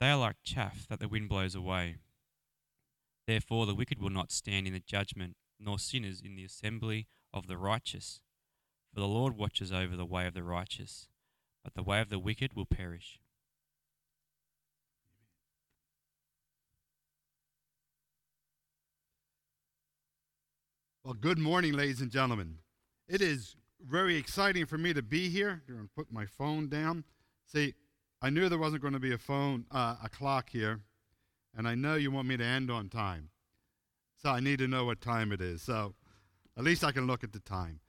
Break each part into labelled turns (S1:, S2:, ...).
S1: They are like chaff that the wind blows away. Therefore the wicked will not stand in the judgment, nor sinners in the assembly of the righteous. For the Lord watches over the way of the righteous, but the way of the wicked will perish.
S2: Well, good morning, ladies and gentlemen. It is very exciting for me to be here. I'm going to put my phone down. See, I knew there wasn't going to be a phone, uh, a clock here, and I know you want me to end on time. So I need to know what time it is. So at least I can look at the time.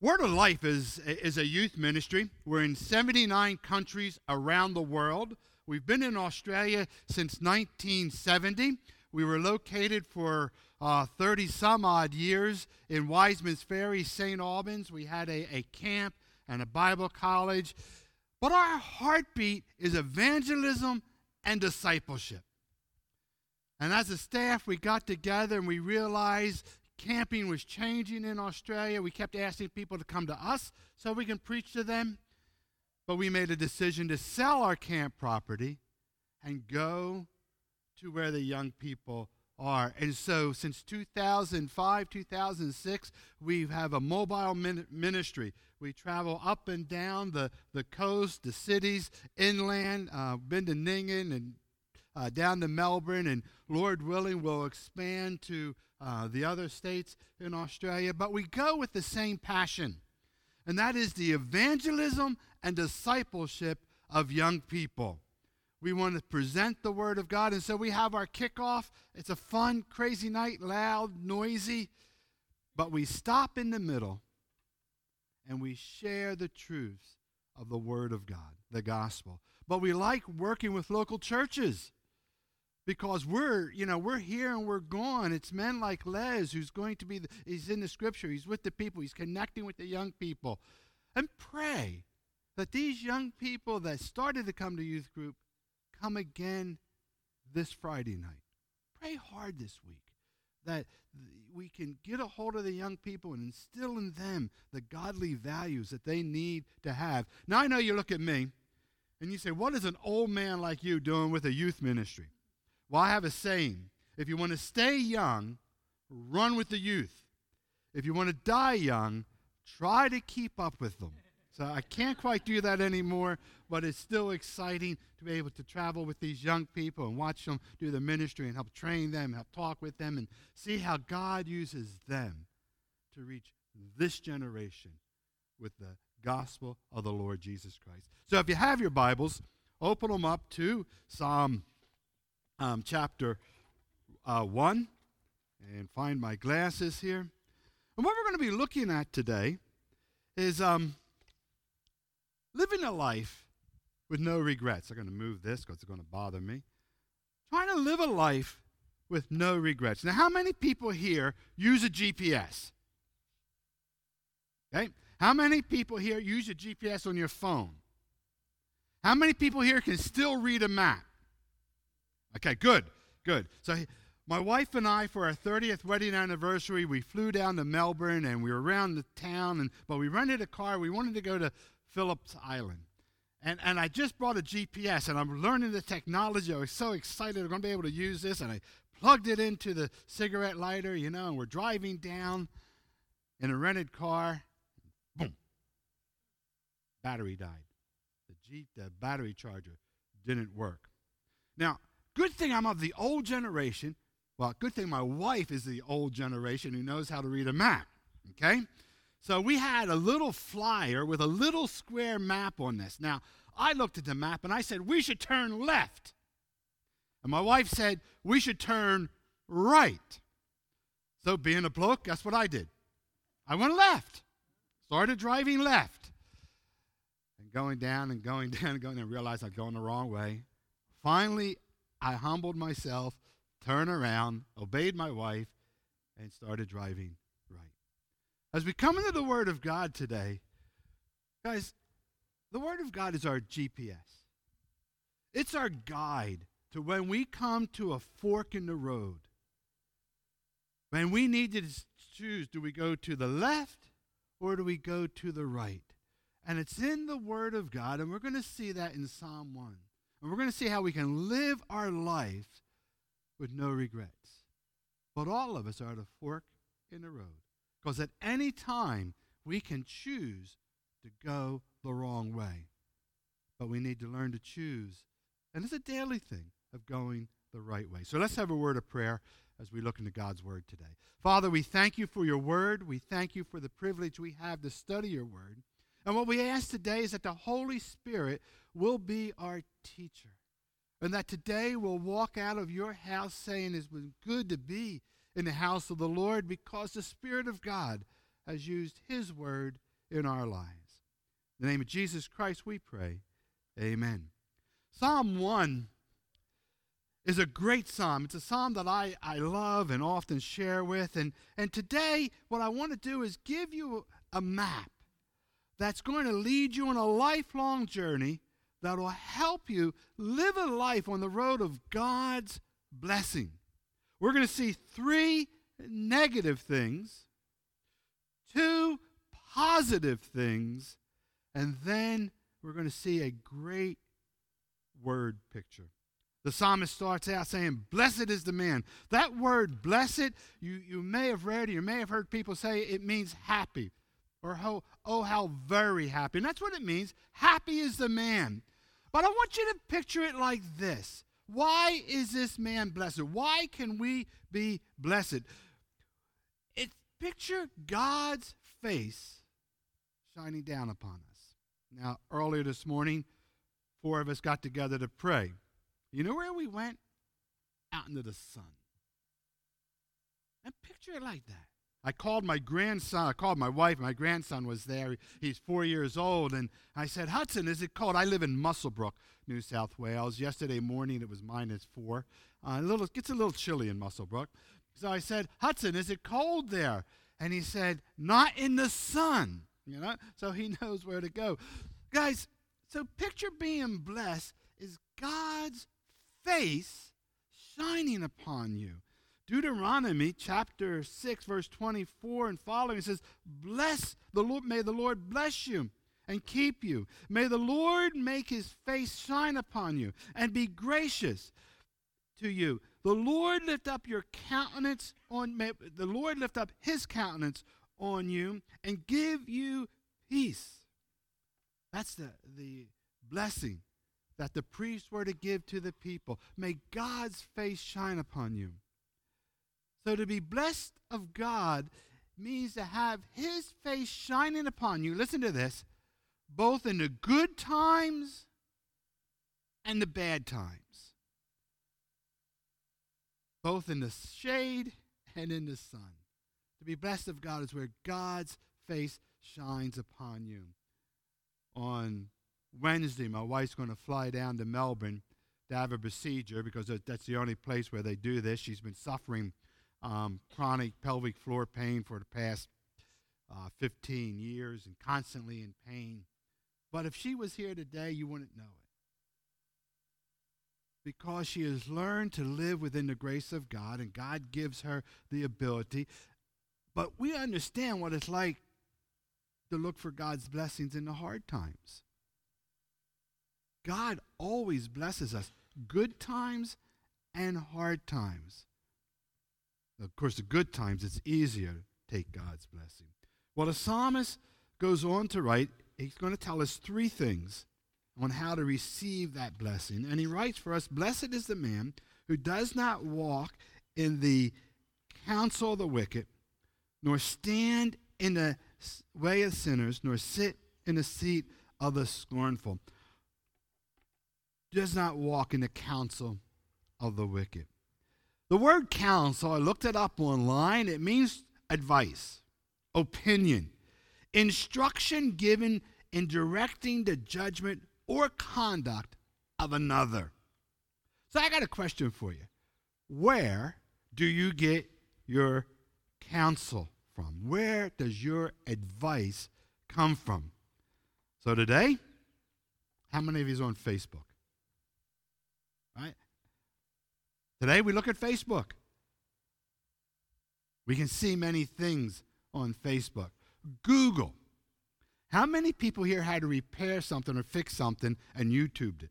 S2: Word of Life is, is a youth ministry. We're in 79 countries around the world. We've been in Australia since 1970. We were located for 30 uh, some odd years in Wiseman's Ferry, St. Albans. We had a, a camp and a Bible college. But our heartbeat is evangelism and discipleship. And as a staff, we got together and we realized camping was changing in Australia. We kept asking people to come to us so we can preach to them. But we made a decision to sell our camp property and go to where the young people are. And so since 2005, 2006, we have a mobile min- ministry. We travel up and down the, the coast, the cities, inland, uh, been to Nyngan and uh, down to Melbourne, and Lord willing, we'll expand to uh, the other states in Australia. But we go with the same passion, and that is the evangelism and discipleship of young people. We want to present the Word of God. And so we have our kickoff. It's a fun, crazy night, loud, noisy. But we stop in the middle and we share the truths of the Word of God, the gospel. But we like working with local churches because we're, you know, we're here and we're gone. It's men like Les who's going to be, the, he's in the scripture, he's with the people, he's connecting with the young people. And pray that these young people that started to come to youth group come again this Friday night. Pray hard this week that we can get a hold of the young people and instill in them the godly values that they need to have. Now, I know you look at me and you say, What is an old man like you doing with a youth ministry? Well, I have a saying if you want to stay young, run with the youth. If you want to die young, try to keep up with them. So I can't quite do that anymore, but it's still exciting to be able to travel with these young people and watch them do the ministry and help train them, help talk with them, and see how God uses them to reach this generation with the gospel of the Lord Jesus Christ. So if you have your Bibles, open them up to Psalm um, chapter uh, 1 and find my glasses here. And what we're going to be looking at today is um, living a life with no regrets. I'm going to move this because it's going to bother me. Trying to live a life with no regrets. Now, how many people here use a GPS? Okay? How many people here use a GPS on your phone? How many people here can still read a map? Okay, good, good. So, my wife and I, for our 30th wedding anniversary, we flew down to Melbourne and we were around the town, and, but we rented a car. We wanted to go to Phillips Island. And, and I just brought a GPS and I'm learning the technology. I was so excited I'm going to be able to use this. And I plugged it into the cigarette lighter, you know, and we're driving down in a rented car. Boom. Battery died. The, G, the battery charger didn't work. Now, good thing I'm of the old generation. Well, good thing my wife is the old generation who knows how to read a map. Okay? So we had a little flyer with a little square map on this. Now, I looked at the map and I said, we should turn left. And my wife said, we should turn right. So, being a bloke, that's what I did. I went left, started driving left, and going down and going down and going and realized I'd gone the wrong way. Finally, I humbled myself, turned around, obeyed my wife, and started driving. As we come into the Word of God today, guys, the Word of God is our GPS. It's our guide to when we come to a fork in the road. When we need to choose, do we go to the left or do we go to the right? And it's in the Word of God, and we're going to see that in Psalm 1. And we're going to see how we can live our life with no regrets. But all of us are at a fork in the road. Because at any time, we can choose to go the wrong way. But we need to learn to choose. And it's a daily thing of going the right way. So let's have a word of prayer as we look into God's word today. Father, we thank you for your word. We thank you for the privilege we have to study your word. And what we ask today is that the Holy Spirit will be our teacher. And that today we'll walk out of your house saying it's been good to be in the house of the Lord because the Spirit of God has used his word in our lives. In the name of Jesus Christ we pray. Amen. Psalm 1 is a great psalm. It's a psalm that I, I love and often share with. And, and today, what I want to do is give you a map that's going to lead you on a lifelong journey that will help you live a life on the road of God's blessing. We're going to see three negative things, two positive things, and then we're going to see a great word picture. The psalmist starts out saying, Blessed is the man. That word, blessed, you, you may have read, you may have heard people say it means happy or oh, oh, how very happy. And that's what it means. Happy is the man. But I want you to picture it like this Why is this man blessed? Why can we be blessed? It, picture God's face shining down upon us. Now, earlier this morning, four of us got together to pray. You know where we went? Out into the sun. And picture it like that. I called my grandson, I called my wife, my grandson was there. He's four years old. And I said, Hudson, is it cold? I live in Muswellbrook, New South Wales. Yesterday morning it was minus four. Uh, a little, it gets a little chilly in Muswellbrook. So I said, Hudson, is it cold there? And he said, Not in the sun. You know? So he knows where to go. Guys, so picture being blessed is God's face shining upon you. Deuteronomy chapter 6, verse 24 and following it says, Bless the Lord, may the Lord bless you and keep you. May the Lord make his face shine upon you and be gracious to you. The Lord lift up your countenance on may, the Lord lift up his countenance on you and give you peace. That's the, the blessing that the priests were to give to the people. May God's face shine upon you. So to be blessed of God means to have his face shining upon you. Listen to this both in the good times and the bad times, both in the shade and in the sun. To be blessed of God is where God's face shines upon you. On Wednesday, my wife's going to fly down to Melbourne to have a procedure because that's the only place where they do this. She's been suffering um, chronic pelvic floor pain for the past uh, 15 years and constantly in pain. But if she was here today, you wouldn't know it. Because she has learned to live within the grace of God, and God gives her the ability. But we understand what it's like to look for God's blessings in the hard times. God always blesses us, good times and hard times. Of course, the good times, it's easier to take God's blessing. Well, the psalmist goes on to write, he's going to tell us three things on how to receive that blessing. And he writes for us Blessed is the man who does not walk in the counsel of the wicked, nor stand in the way of sinners, nor sit in the seat of the scornful. Does not walk in the counsel of the wicked. The word counsel, I looked it up online, it means advice, opinion, instruction given in directing the judgment or conduct of another. So I got a question for you. Where do you get your counsel from? Where does your advice come from? So today, how many of you is on Facebook? Right? Today we look at Facebook. We can see many things on Facebook. Google. How many people here had to repair something or fix something and YouTubed it?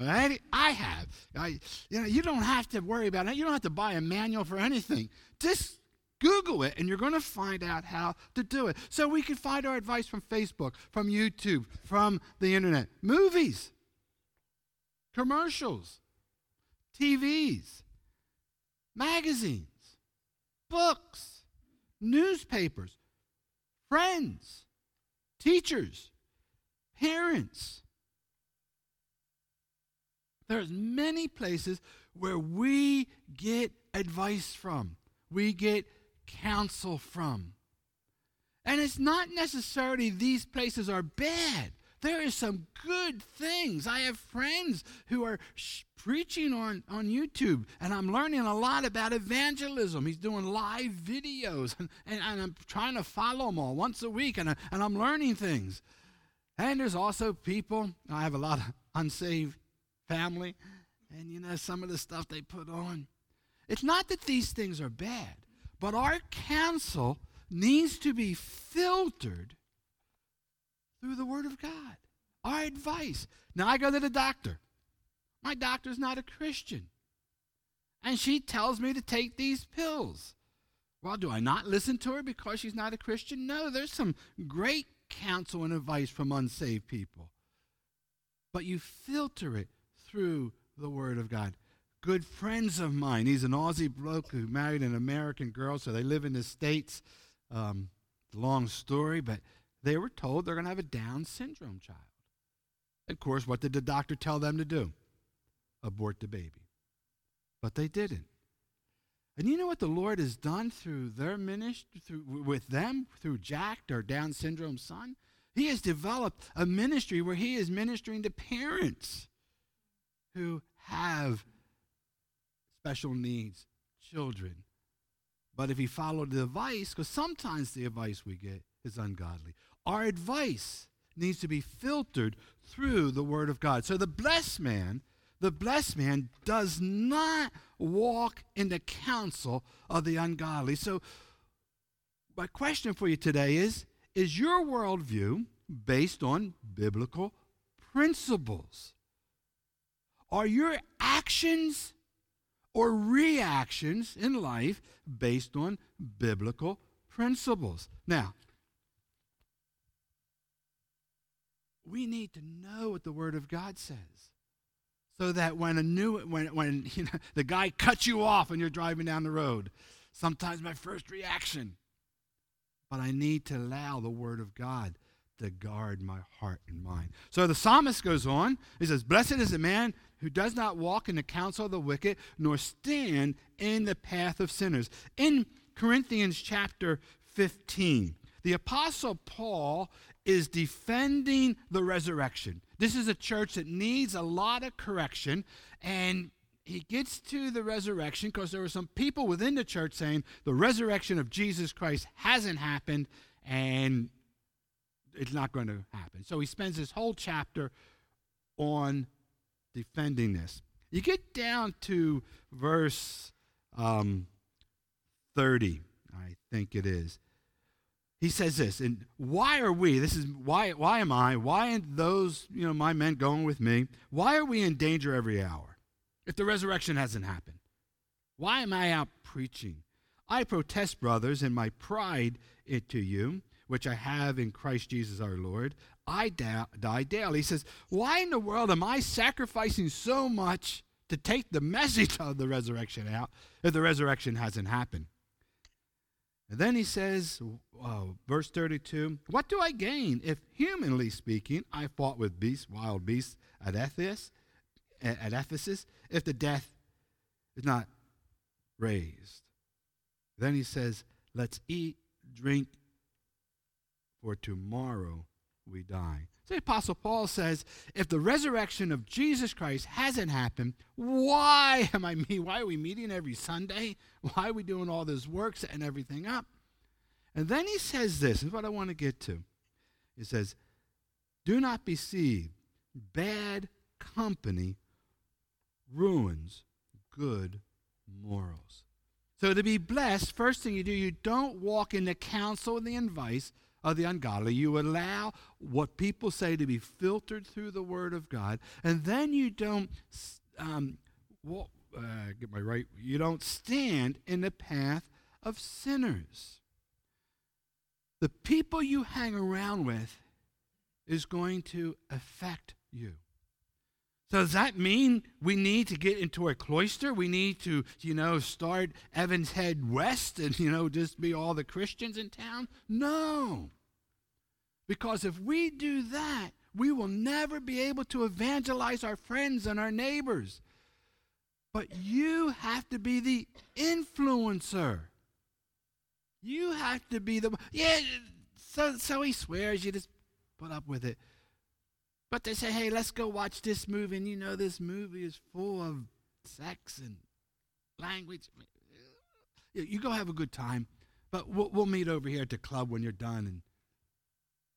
S2: Right? I have. I, you know, you don't have to worry about it. You don't have to buy a manual for anything. Just Google it, and you're going to find out how to do it. So we can find our advice from Facebook, from YouTube, from the internet, movies, commercials, TVs, magazines, books, newspapers, friends, teachers, parents. There's many places where we get advice from. We get counsel from. And it's not necessarily these places are bad. There is some good things. I have friends who are sh- preaching on, on YouTube, and I'm learning a lot about evangelism. He's doing live videos, and, and, and I'm trying to follow them all once a week, and, I, and I'm learning things. And there's also people, I have a lot of unsaved family, and you know, some of the stuff they put on. It's not that these things are bad, but our counsel needs to be filtered through the Word of God. Our advice. Now, I go to the doctor. My doctor's not a Christian. And she tells me to take these pills. Well, do I not listen to her because she's not a Christian? No, there's some great counsel and advice from unsaved people. But you filter it through the Word of God. Good friends of mine, he's an Aussie bloke who married an American girl, so they live in the States. Um, long story, but they were told they're going to have a Down syndrome child. Of course, what did the doctor tell them to do? Abort the baby. But they didn't. And you know what the Lord has done through their ministry, through, with them, through Jack, their Down syndrome son? He has developed a ministry where he is ministering to parents who have special needs, children. But if he followed the advice, because sometimes the advice we get is ungodly, our advice needs to be filtered through the Word of God. So the blessed man, the blessed man does not walk in the counsel of the ungodly. So my question for you today is Is your worldview based on biblical principles? Are your actions or reactions in life based on biblical principles? Now, we need to know what the Word of God says. So that when a new when when you know the guy cuts you off and you're driving down the road, sometimes my first reaction, but I need to allow the Word of God to guard my heart and mind. So the psalmist goes on. He says, Blessed is the man who does not walk in the counsel of the wicked, nor stand in the path of sinners. In Corinthians chapter 15, the Apostle Paul is defending the resurrection. This is a church that needs a lot of correction, and he gets to the resurrection because there were some people within the church saying the resurrection of Jesus Christ hasn't happened and it's not going to happen. So he spends his whole chapter on defending this. You get down to verse um, 30, I think it is he says this, and why are we, this is why why am I, why are those, you know, my men going with me, why are we in danger every hour if the resurrection hasn't happened? Why am I out preaching? I protest, brothers, in my pride it to you, which I have in Christ Jesus our Lord. I da- die daily. He says, Why in the world am I sacrificing so much to take the message of the resurrection out if the resurrection hasn't happened? And then he says, uh, verse 32, What do I gain if, humanly speaking, I fought with beasts, wild beasts at Ephesus, at Ephesus, if the death is not raised? Then he says, Let's eat, drink, for tomorrow we die. So the Apostle Paul says, if the resurrection of Jesus Christ hasn't happened, why am I me? Why are we meeting every Sunday? Why are we doing all this work, setting everything up? And then he says this, is what I want to get to. He says, Do not be deceived. Bad company ruins good morals. So to be blessed, first thing you do, you don't walk in the counsel and the advice of the ungodly. You allow what people say to be filtered through the Word of God, and then you don't um, well, uh, get my right. You don't stand in the path of sinners. The people you hang around with is going to affect you. So does that mean we need to get into a cloister? We need to, you know, start Evans Head West and, you know, just be all the Christians in town? No. Because if we do that, we will never be able to evangelize our friends and our neighbors. But you have to be the influencer. You have to be the yeah. So so he swears. You just put up with it. But they say, hey, let's go watch this movie. And you know, this movie is full of sex and language. You go have a good time. But we'll, we'll meet over here at the club when you're done and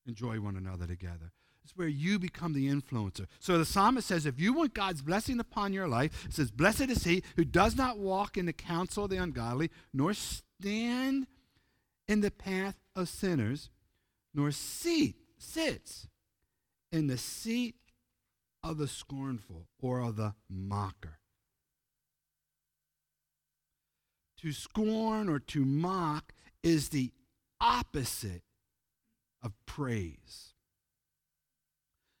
S2: enjoy one another together. It's where you become the influencer. So the psalmist says, if you want God's blessing upon your life, it says, Blessed is he who does not walk in the counsel of the ungodly, nor stand in the path of sinners, nor seat, sits in the seat of the scornful or of the mocker. To scorn or to mock is the opposite of praise.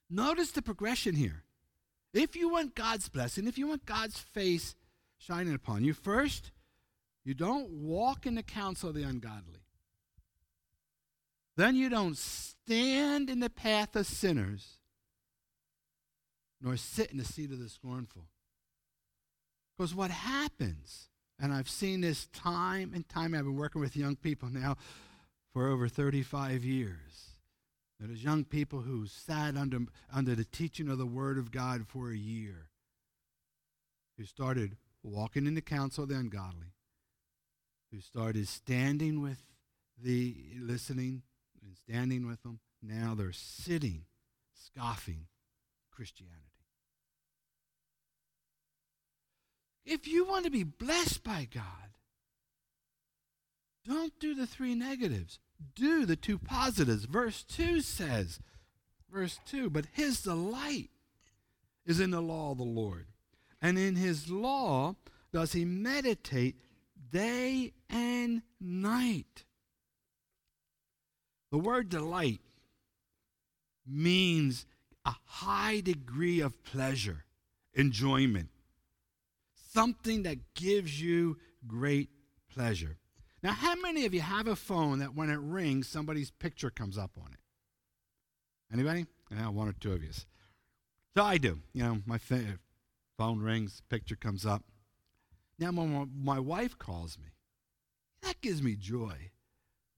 S2: Notice the progression here. If you want God's blessing, if you want God's face shining upon you, first, you don't walk in the counsel of the ungodly. Then you don't stand in the path of sinners, nor sit in the seat of the scornful. Because what happens, and I've seen this time and time, I've been working with young people now for over 35 years. There's young people who sat under, under the teaching of the Word of God for a year, who started walking in the counsel of the ungodly, who started standing with the listening and standing with them. Now they're sitting, scoffing Christianity. If you want to be blessed by God, don't do the three negatives. Do the two positives. Verse 2 says, verse 2, but his delight is in the law of the Lord. And in his law does he meditate day and night. The word delight means a high degree of pleasure, enjoyment, something that gives you great pleasure. Now, how many of you have a phone that when it rings, somebody's picture comes up on it? Anybody? Yeah, one or two of you. So I do. You know, my phone rings, picture comes up. Now, when my wife calls me, that gives me joy.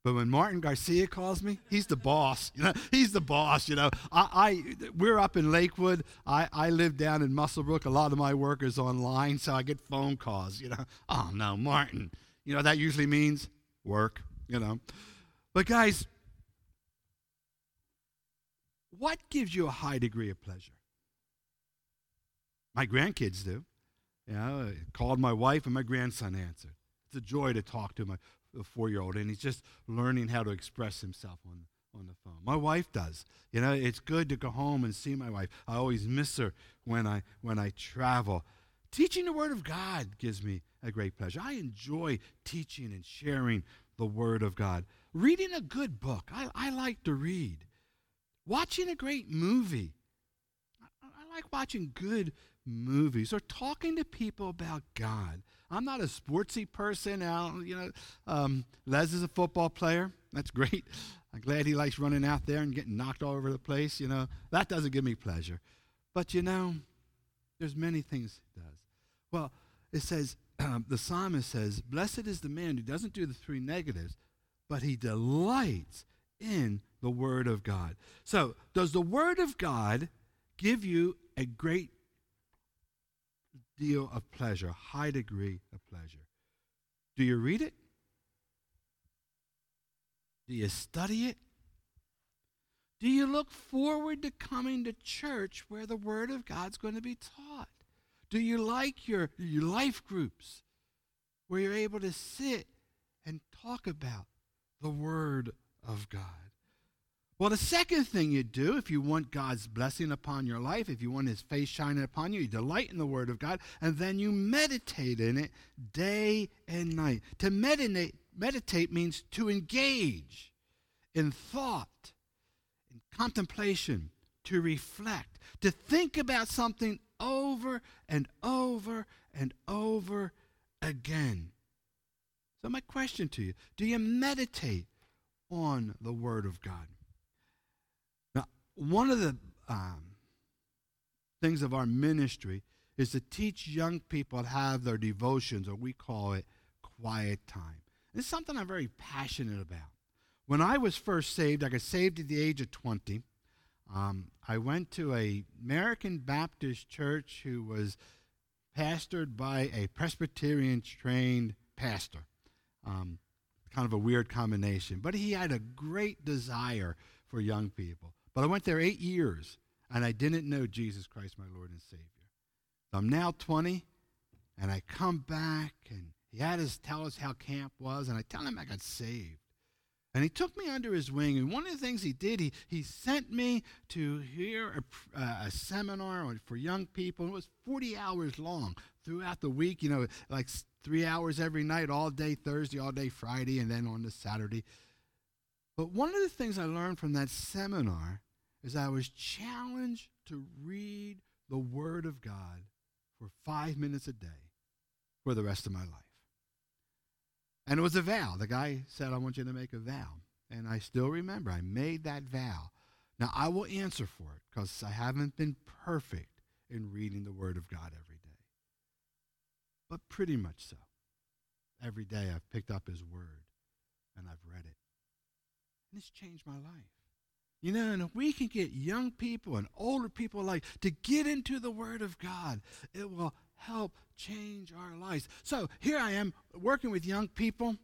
S2: But when Martin Garcia calls me, he's the boss. You know, he's the boss. You know, I, I we're up in Lakewood. I, I live down in Muswellbrook. A lot of my work is online, so I get phone calls. You know, oh no, Martin. You know that usually means work. You know, but guys, what gives you a high degree of pleasure? My grandkids do. You know, I called my wife and my grandson answered. It's a joy to talk to my four year old, and he's just learning how to express himself on, on the phone. My wife does. You know, it's good to go home and see my wife. I always miss her when I, when I travel. Teaching the Word of God gives me a great pleasure. I enjoy teaching and sharing the Word of God. Reading a good book, I, I like to read. Watching a great movie, I, I like watching good movies or talking to people about God. I'm not a sportsy person. Now, you know, um, Les is a football player. That's great. I'm glad he likes running out there and getting knocked all over the place. You know, that doesn't give me pleasure. But you know, there's many things it does. Well, it says um, the psalmist says, "Blessed is the man who doesn't do the three negatives, but he delights in the Word of God. So, does the Word of God give you a great deal of pleasure, high degree of pleasure? Do you read it? Do you study it? Do you look forward to coming to church where the Word of God's going to be taught? Do you like your, your life groups where you're able to sit and talk about the Word of God? Well, the second thing you do if you want God's blessing upon your life, if you want His face shining upon you, you delight in the Word of God, and then you meditate in it day and night. To meditate, meditate means to engage in thought, in contemplation, to reflect, to think about something over and over and over again. So, my question to you do you meditate on the Word of God? One of the um, things of our ministry is to teach young people to have their devotions, or we call it quiet time. It's something I'm very passionate about. When I was first saved, I got saved at the age of 20. Um, I went to a American Baptist church who was pastored by a Presbyterian trained pastor. Um, kind of a weird combination, but he had a great desire for young people. But I went there eight years and I didn't know Jesus Christ, my Lord and Savior. I'm now 20 and I come back and he had us tell us how camp was, and I tell him I got saved. And he took me under his wing. And one of the things he did, he, he sent me to hear a, uh, a seminar for young people. It was 40 hours long throughout the week, you know, like three hours every night, all day Thursday, all day Friday, and then on the Saturday. But one of the things I learned from that seminar is I was challenged to read the Word of God for five minutes a day for the rest of my life. And it was a vow. The guy said, I want you to make a vow. And I still remember, I made that vow. Now, I will answer for it because I haven't been perfect in reading the Word of God every day. But pretty much so. Every day I've picked up His Word and I've read it. And it's changed my life. You know, and if we can get young people and older people alike to get into the Word of God, it will help change our lives. So here I am working with young people,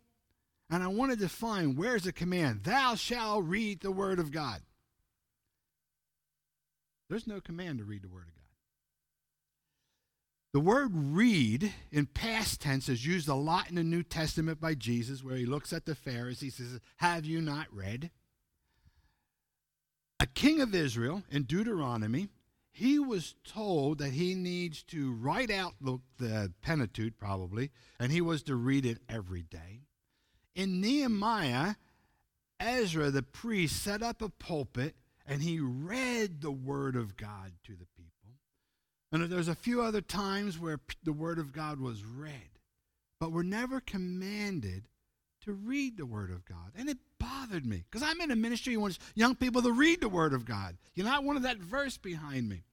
S2: and I want to define where's the command Thou shalt read the Word of God. There's no command to read the Word of God. The word read in past tense is used a lot in the New Testament by Jesus, where he looks at the Pharisees, he says, Have you not read? A king of Israel in Deuteronomy he was told that he needs to write out the, the Pentateuch, probably, and he was to read it every day. In Nehemiah, Ezra the priest set up a pulpit and he read the Word of God to the people. And there's a few other times where the Word of God was read, but we're never commanded to read the Word of God. And it bothered me because I'm in a ministry who wants young people to read the Word of God. You know, I wanted that verse behind me.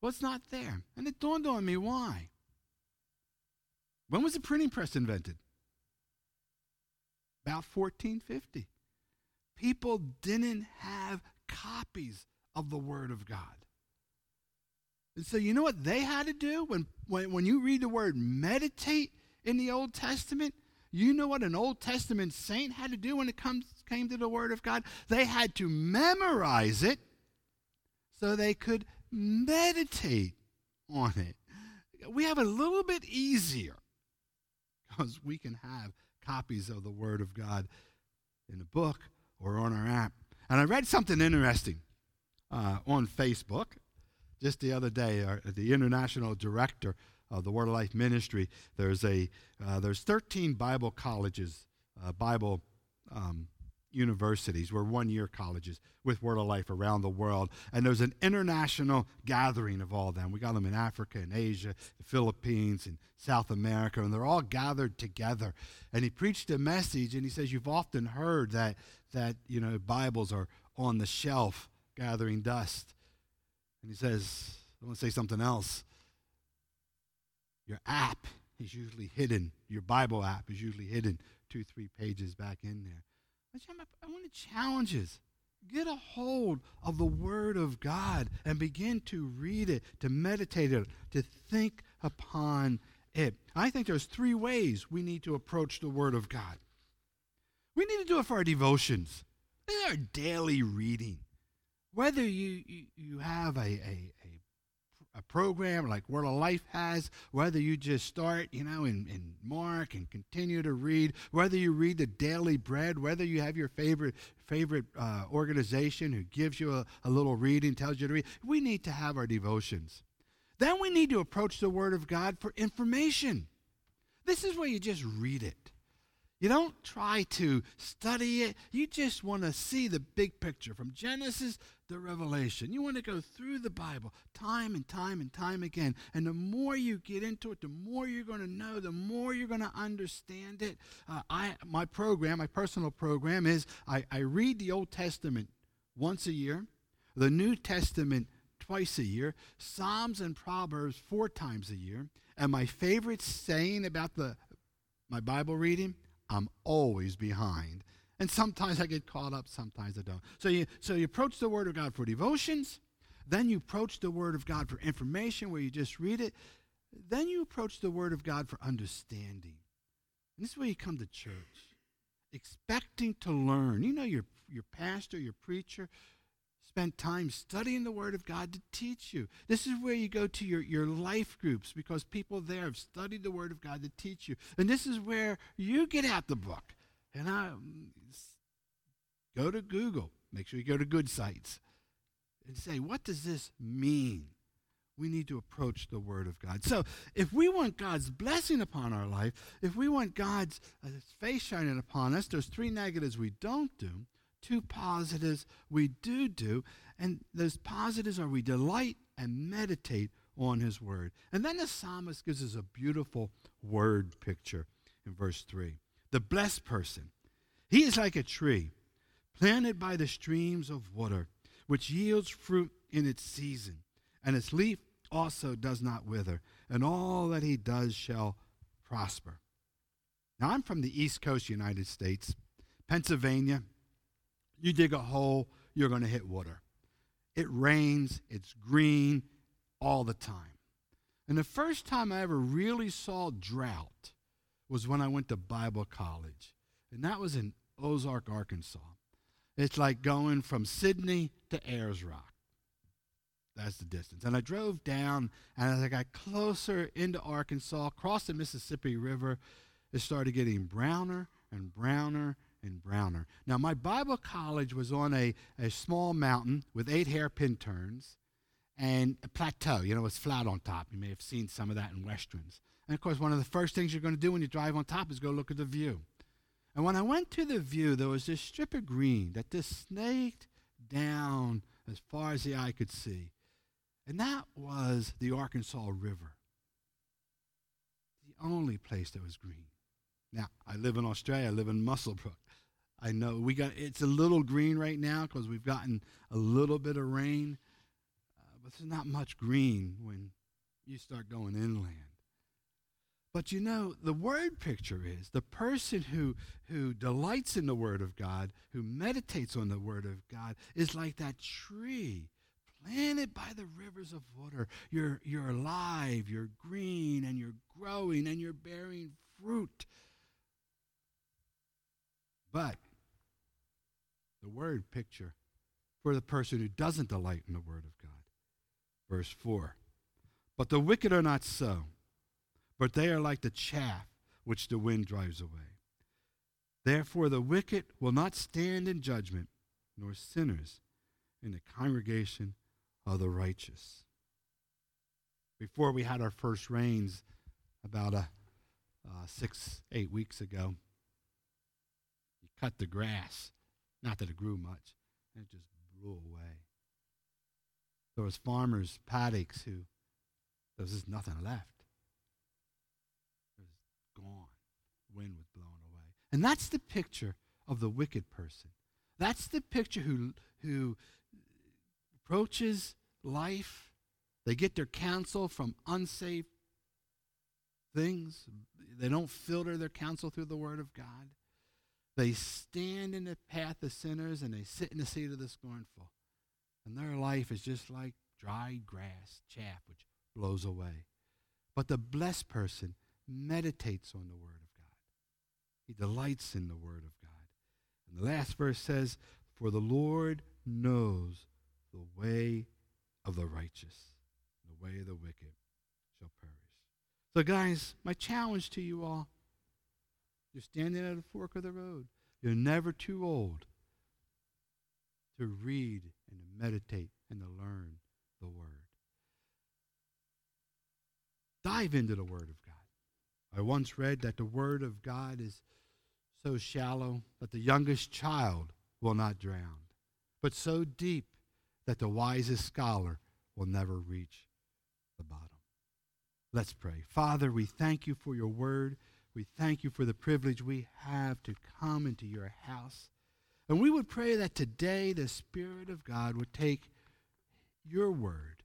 S2: Well, it's not there. And it dawned on me why. When was the printing press invented? About 1450. People didn't have copies of the Word of God. And so, you know what they had to do? When, when, when you read the word meditate in the Old Testament, you know what an Old Testament saint had to do when it comes, came to the Word of God? They had to memorize it so they could meditate on it. We have it a little bit easier because we can have copies of the Word of God in a book or on our app. And I read something interesting uh, on Facebook just the other day. Our, the international director the Word of Life Ministry. There's a uh, there's 13 Bible colleges, uh, Bible um, universities, we're one year colleges with Word of Life around the world. And there's an international gathering of all them. We got them in Africa and Asia, the Philippines and South America, and they're all gathered together. And he preached a message, and he says, You've often heard that, that you know, Bibles are on the shelf gathering dust. And he says, I want to say something else. Your app is usually hidden. Your Bible app is usually hidden two, three pages back in there. I want to challenge us. Get a hold of the Word of God and begin to read it, to meditate it, to think upon it. I think there's three ways we need to approach the Word of God. We need to do it for our devotions. These are daily reading. Whether you, you, you have a, a, a, program like Word of Life has, whether you just start, you know, in, in Mark and continue to read, whether you read the Daily Bread, whether you have your favorite favorite uh, organization who gives you a, a little reading, tells you to read, we need to have our devotions. Then we need to approach the Word of God for information. This is where you just read it. You don't try to study it. You just want to see the big picture from Genesis to Revelation. You want to go through the Bible time and time and time again. And the more you get into it, the more you're going to know, the more you're going to understand it. Uh, I, my program, my personal program, is I, I read the Old Testament once a year, the New Testament twice a year, Psalms and Proverbs four times a year. And my favorite saying about the my Bible reading I'm always behind. And sometimes I get caught up, sometimes I don't. So you, so you approach the Word of God for devotions, then you approach the Word of God for information where you just read it, then you approach the Word of God for understanding. And this is where you come to church, expecting to learn. You know, your, your pastor, your preacher, spent time studying the Word of God to teach you. This is where you go to your, your life groups because people there have studied the Word of God to teach you. And this is where you get out the book. And I go to Google. Make sure you go to good sites and say, what does this mean? We need to approach the Word of God. So, if we want God's blessing upon our life, if we want God's uh, face shining upon us, there's three negatives we don't do two positives we do do. And those positives are we delight and meditate on his word. And then the psalmist gives us a beautiful word picture in verse 3. The blessed person, he is like a tree planted by the streams of water, which yields fruit in its season, and its leaf also does not wither, and all that he does shall prosper. Now, I'm from the East Coast United States, Pennsylvania, you dig a hole, you're going to hit water. It rains, it's green all the time. And the first time I ever really saw drought was when I went to Bible college. And that was in Ozark, Arkansas. It's like going from Sydney to Ayers Rock. That's the distance. And I drove down, and as I got closer into Arkansas, across the Mississippi River, it started getting browner and browner and browner. Now, my Bible college was on a, a small mountain with eight hairpin turns and a plateau. You know, it was flat on top. You may have seen some of that in westerns. And of course, one of the first things you're going to do when you drive on top is go look at the view. And when I went to the view, there was this strip of green that just snaked down as far as the eye could see. And that was the Arkansas River. The only place that was green. Now, I live in Australia, I live in Muswellbrook. I know we got it's a little green right now because we've gotten a little bit of rain, uh, but there's not much green when you start going inland. But you know, the word picture is the person who, who delights in the Word of God, who meditates on the Word of God, is like that tree planted by the rivers of water. You're, you're alive, you're green, and you're growing, and you're bearing fruit. But the word picture for the person who doesn't delight in the word of God. Verse 4 But the wicked are not so, but they are like the chaff which the wind drives away. Therefore, the wicked will not stand in judgment, nor sinners in the congregation of the righteous. Before we had our first rains, about a, uh, six, eight weeks ago, you cut the grass not that it grew much, and it just blew away. There was farmers' paddocks who there was just nothing left. It was gone. Wind was blown away. And that's the picture of the wicked person. That's the picture who who approaches life. They get their counsel from unsafe things. They don't filter their counsel through the Word of God. They stand in the path of sinners and they sit in the seat of the scornful. And their life is just like dry grass, chaff, which blows away. But the blessed person meditates on the Word of God. He delights in the Word of God. And the last verse says, For the Lord knows the way of the righteous, the way of the wicked shall perish. So, guys, my challenge to you all you're standing at a fork of the road. You're never too old to read and to meditate and to learn the Word. Dive into the Word of God. I once read that the Word of God is so shallow that the youngest child will not drown, but so deep that the wisest scholar will never reach the bottom. Let's pray. Father, we thank you for your word. We thank you for the privilege we have to come into your house. And we would pray that today the Spirit of God would take your word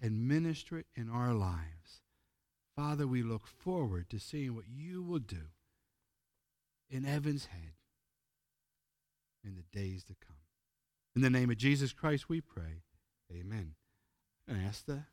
S2: and minister it in our lives. Father, we look forward to seeing what you will do in Evan's head in the days to come. In the name of Jesus Christ, we pray. Amen. And ask the